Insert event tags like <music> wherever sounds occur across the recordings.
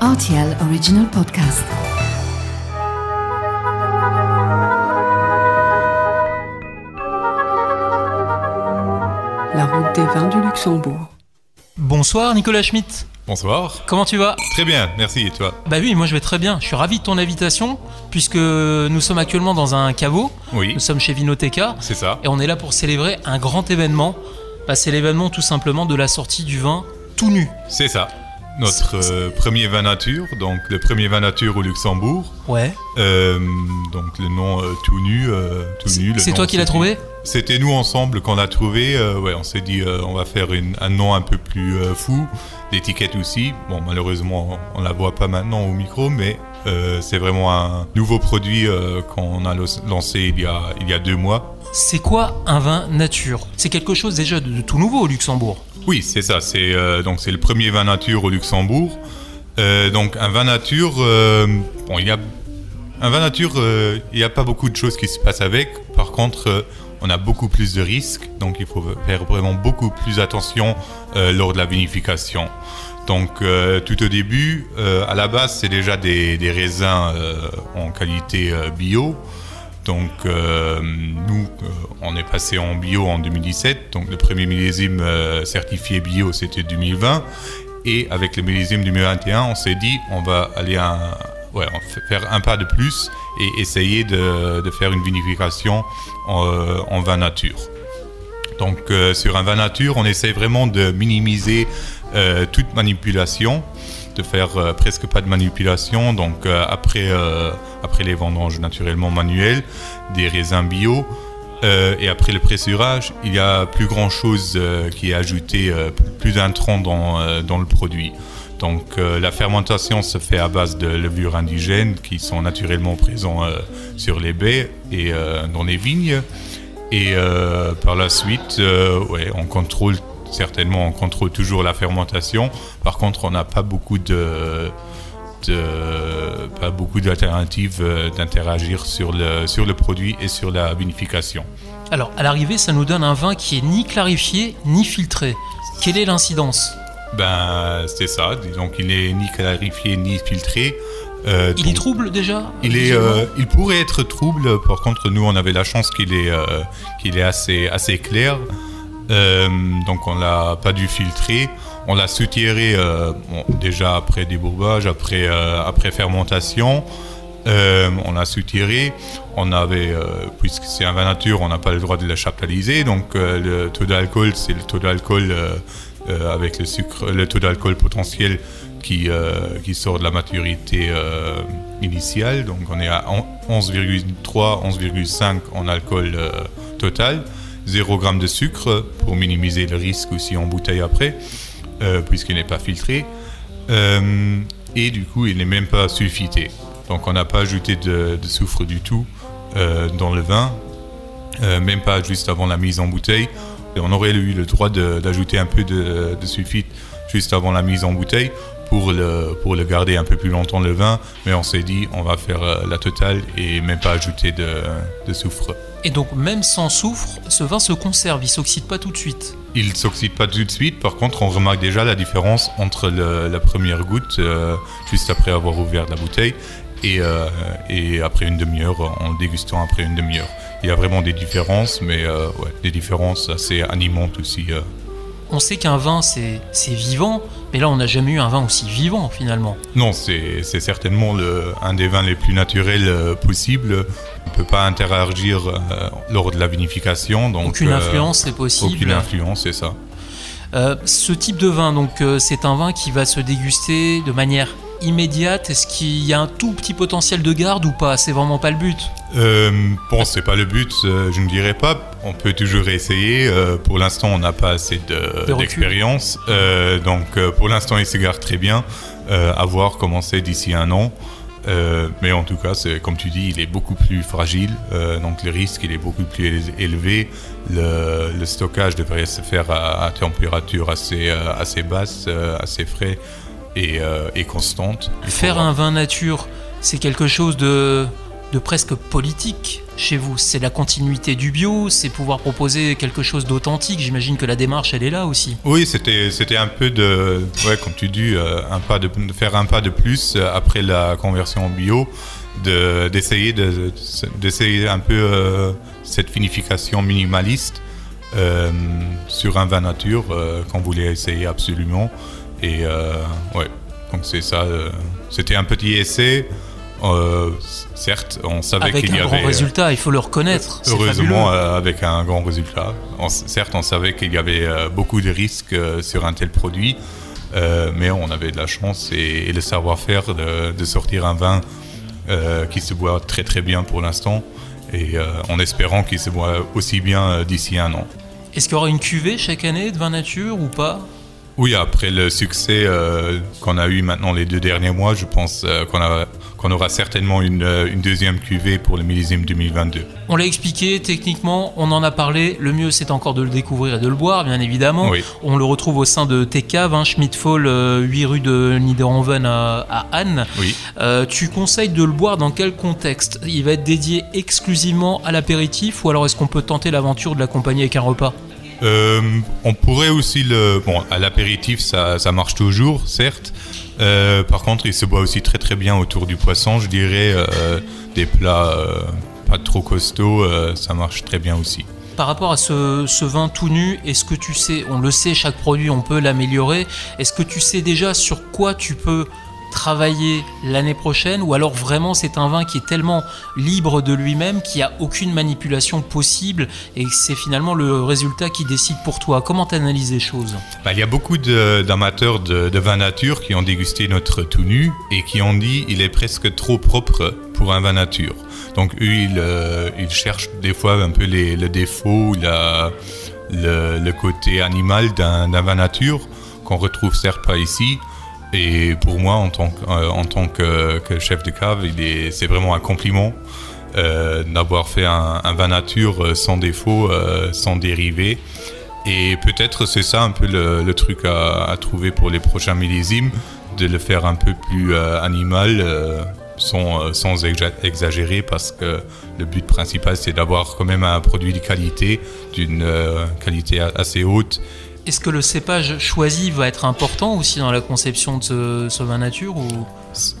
RTL Original Podcast. La route des vins du Luxembourg. Bonsoir Nicolas Schmitt. Bonsoir. Comment tu vas? Très bien, merci. Et toi? Bah oui, moi je vais très bien. Je suis ravi de ton invitation puisque nous sommes actuellement dans un caveau. Oui. Nous sommes chez Vinoteca C'est ça. et on est là pour célébrer un grand événement. Bah, c'est l'événement tout simplement de la sortie du vin tout nu. C'est ça. Notre euh, premier vin nature, donc le premier vin nature au Luxembourg. Ouais. Euh, donc le nom euh, tout nu, euh, tout nu. C'est toi qui l'as trouvé? C'était nous ensemble qu'on l'a trouvé. ouais, on s'est dit on va faire une- un nom un peu plus fou. L'étiquette aussi. Bon, malheureusement, on la voit pas maintenant au micro, mais c'est vraiment un nouveau produit qu'on a lancé il y a, il y a deux mois. C'est quoi un vin nature? C'est quelque chose déjà de, de tout nouveau au Luxembourg. Oui, c'est ça. C'est euh, donc le premier vin nature au Luxembourg. Euh, donc un vin nature, euh, il y a n'y a pas beaucoup de choses qui se passent avec. Par contre, on a beaucoup plus de risques, donc il faut faire vraiment beaucoup plus attention lors de la vinification. Donc tout au début, à la base, c'est déjà des, raisins en qualité bio. Donc euh, nous, euh, on est passé en bio en 2017. Donc le premier millésime euh, certifié bio, c'était 2020. Et avec le millésime 2021, on s'est dit, on va aller faire un pas de plus et essayer de, faire une vinification en, en vin nature. Donc sur un vin nature, on essaie vraiment de minimiser toute manipulation, de faire euh, presque pas de manipulation. Donc euh, après, euh, après les vendanges naturellement manuelles, des raisins bio. et après le pressurage, il y a plus grand chose qui est ajouté, plus d'intrants dans, dans le produit. Donc la fermentation se fait à base de levures indigènes qui sont naturellement présents sur les baies et dans les vignes. Et par la suite, ouais, on contrôle certainement, on contrôle toujours la fermentation. Par contre, on n'a pas beaucoup de, de- pas beaucoup d'alternatives euh, d'interagir sur le sur le produit et sur la vinification. Alors à l'arrivée, ça nous donne un vin qui est ni clarifié ni filtré. Quelle est l'incidence? Ben c'est ça. Disons qu'il est ni clarifié ni filtré. Euh, Il donc- est trouble déjà Il est, euh, il pourrait être trouble. Par contre, nous, on avait la chance qu'il est, euh, qu'il est assez, assez clair. Euh, donc, on l'a pas dû filtrer. On l'a soutiré euh, déjà après débourbage, après, euh, après fermentation. On l'a soutiré. On avait, puisque c'est un vin nature, on n'a pas le droit de le chaptaliser. Donc, le taux d'alcool, c'est le taux d'alcool avec le sucre, le taux d'alcool potentiel qui, qui sort de la maturité initiale. Donc on est à 11,3, 11,5 en alcool total. 0 g de sucre pour minimiser le risque aussi en bouteille après, euh, puisqu'il n'est pas filtré. Euh, et du coup, il n'est même pas sulfité. Donc on n'a pas ajouté de, soufre du tout euh, dans le vin, même pas juste avant la mise en bouteille. On aurait eu le droit d'ajouter un peu de sulfite juste avant la mise en bouteille pour le, pour le garder un peu plus longtemps le vin, mais on s'est dit on va faire euh, la totale et même pas ajouter de, de soufre. Et donc même sans soufre, ce vin se conserve, il s'oxyde pas tout de suite. Il ne s'oxyde pas tout de suite, par contre on remarque déjà la différence entre le- la première goutte euh, juste après avoir ouvert la bouteille et, euh, et après une demi-heure, en le dégustant après une demi-heure. Il y a vraiment des différences, mais euh, ouais, des différences assez animantes aussi. On sait qu'un vin c'est vivant, mais là on n'a jamais eu un vin aussi vivant finalement. Non, c'est certainement le, un des vins les plus naturels euh, possibles. On ne peut pas interagir euh, lors de la vinification. Donc, Aucune euh, influence c'est possible. Aucune influence, c'est ça. Ce type de vin, donc c'est un vin qui va se déguster de manière immédiate. Est-ce qu'il y a un tout petit potentiel de garde ou pas? C'est vraiment pas le but. Euh, bon, c'est pas le but, euh, je ne dirais pas. On peut toujours essayer. Euh, pour l'instant, on n'a pas assez d'expérience. Euh, donc, pour l'instant, il se garde très bien. À voir comment c'est d'ici un an. Mais en tout cas, comme tu dis, il est beaucoup plus fragile. Donc, le risque, il est beaucoup plus éle- élevé. Le, le stockage devrait se faire à, à température assez, assez basse, assez frais et, et constante. Faire un vin nature, c'est quelque chose de, de presque politique. chez vous C'est la continuité du bio, c'est pouvoir proposer quelque chose d'authentique. J'imagine que la démarche, elle est là aussi. Oui, c'était c'était un peu de, ouais, comme tu dis, euh, un pas de, faire un pas de plus euh, après la conversion en bio, de- d'essayer de, d'essayer un peu euh, cette finification minimaliste sur un vin nature qu'on voulait essayer absolument. Et ouais, donc c'est ça. c'était un petit essai. Euh, certes, on savait Avec qu'il y un grand avait. euh, résultat, il faut le reconnaître. Heureusement, euh, avec un grand résultat. On- certes, on savait qu'il y avait euh, beaucoup de risques euh, sur un tel produit, euh, mais on avait de la chance et, et le savoir-faire de, de sortir un vin euh, qui se boit très très bien pour l'instant, et euh, en espérant qu'il se boit aussi bien euh, d'ici un an. Est-ce qu'il y aura une cuvée chaque année de vin nature ou pas? Oui, après le succès euh, qu'on a eu maintenant les deux derniers mois, je pense euh, qu'on a- qu'on aura certainement une, euh, une deuxième cuvée pour le millésime 2022. On l'a expliqué, techniquement, on en a parlé. Le mieux, c'est encore de le découvrir et de le boire, bien évidemment. Oui. On le retrouve au sein de tes caves, hein, Schmidtfall, euh, 8 rue de Niederanven à, à Anne. Oui. Euh, tu conseilles de le boire dans quel contexte? Il va être dédié exclusivement à l'apéritif ou alors est-ce qu'on peut tenter l'aventure de l'accompagner avec un repas? Euh, on pourrait aussi le. Bon, à l'apéritif, ça, ça marche toujours, certes. Euh, par contre, il se boit aussi très très bien autour du poisson, je dirais. euh, des plats pas trop costauds, ça marche très bien aussi. Par rapport à ce, ce vin tout nu, est-ce que tu sais, on le sait, chaque produit on peut l'améliorer, est-ce que tu sais déjà sur quoi tu peux travailler l'année prochaine ou alors vraiment c'est un vin qui est tellement libre de lui-même qu'il n'y a aucune manipulation possible et c'est finalement le résultat qui décide pour toi Comment t'analyses les choses? Bah, il y a beaucoup d'amateurs de, de vin nature qui ont dégusté notre tout nu et qui ont dit il est presque trop propre pour un vin nature. Donc eux, ils, euh, cherchent des fois un peu les, le défaut, le, le côté animal d'un vin nature qu'on retrouve certes pas ici. Et pour moi, en tant que, euh, en tant que, chef de cave, c'est vraiment un compliment euh, d'avoir fait un, vin nature euh, sans défaut, sans dérivés. Et peut-être c'est ça un peu le, truc à, trouver pour les prochains millésimes, de le faire un peu plus animal, sans, sans exa- exagérer, parce que le but principal c'est d'avoir quand même un produit de qualité, d'une qualité assez haute. Est-ce que le cépage choisi va être important aussi dans la conception de ce, ce nature.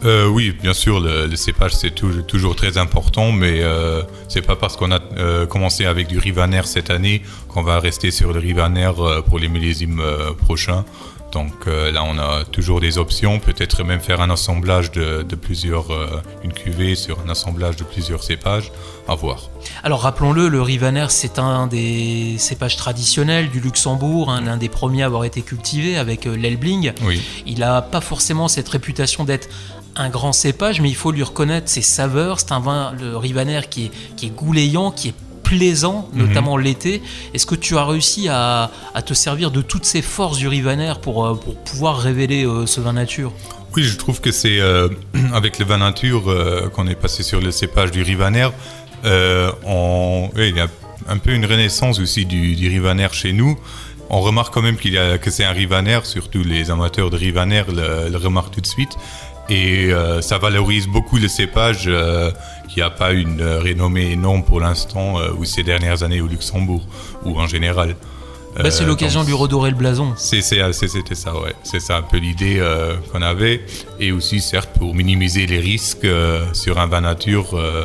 Euh, oui, bien sûr, le, cépage c'est tou- toujours très important, mais euh, c'est pas parce qu'on a euh, commencé avec du Rivaner cette année qu'on va rester sur le Rivaner euh, pour les millésimes prochains. Donc euh, là, on a toujours des options, peut-être même faire un assemblage de, de plusieurs, euh, une cuvée sur un assemblage de plusieurs cépages, à voir. Alors rappelons-le, le Rivaner c'est un des cépages traditionnels du Luxembourg, hein, l'un des premiers à avoir été cultivé avec euh, l'Elbling. Oui, Il n'a pas forcément cette réputation d'être un grand cépage, mais il faut lui reconnaître ses saveurs. C'est un vin, le Rivaner, qui est, qui est goulayant, qui est plaisant, Mhm. notamment l'été. Est-ce que tu as réussi à, à te servir de toutes ces forces du Rivaner pour, euh, pour pouvoir révéler euh, ce vin nature? Oui, je trouve que c'est euh, <clears throat> avec le vin nature euh, qu'on est passé sur le cépage du Rivaner. on- il y a un peu une renaissance aussi du, du Rivaner chez nous. On remarque quand même qu'il y a, que c'est un Rivaner, surtout les amateurs de Rivaner le, le remarquent tout de suite. Et ça valorise beaucoup le cépage qui n'a pas une euh, renommée énorme pour l'instant euh, ou ces dernières années au Luxembourg ou en général. Bah, C'est Euh, l'occasion de lui redorer le blason. c'était ça, ouais. C'est ça un peu l'idée euh, qu'on avait. Et aussi, certes, pour minimiser les risques euh, sur un vin nature, euh,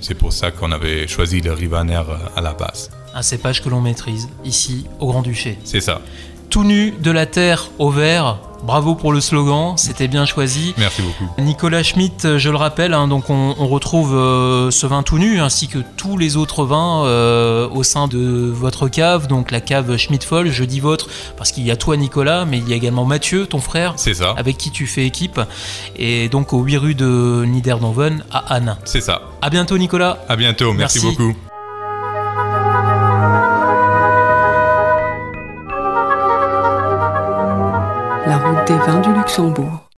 c'est pour ça qu'on avait choisi le Rivaner à la base. Un cépage que l'on maîtrise ici au Grand-Duché. C'est ça. Tout nu de la terre au vert. Bravo pour le slogan, c'était bien choisi. Merci beaucoup. Nicolas Schmitt, je le rappelle, hein, donc on, on retrouve euh, ce vin tout nu ainsi que tous les autres vins euh, au sein de votre cave, donc la cave Schmitt-Foll. Je dis votre parce qu'il y a toi Nicolas, mais il y a également Mathieu, ton frère, C'est ça. avec qui tu fais équipe, et donc au 8 rue de Niederdanven à Anne. C'est ça. À bientôt Nicolas. À bientôt. Merci, Merci. beaucoup. Luxembourg.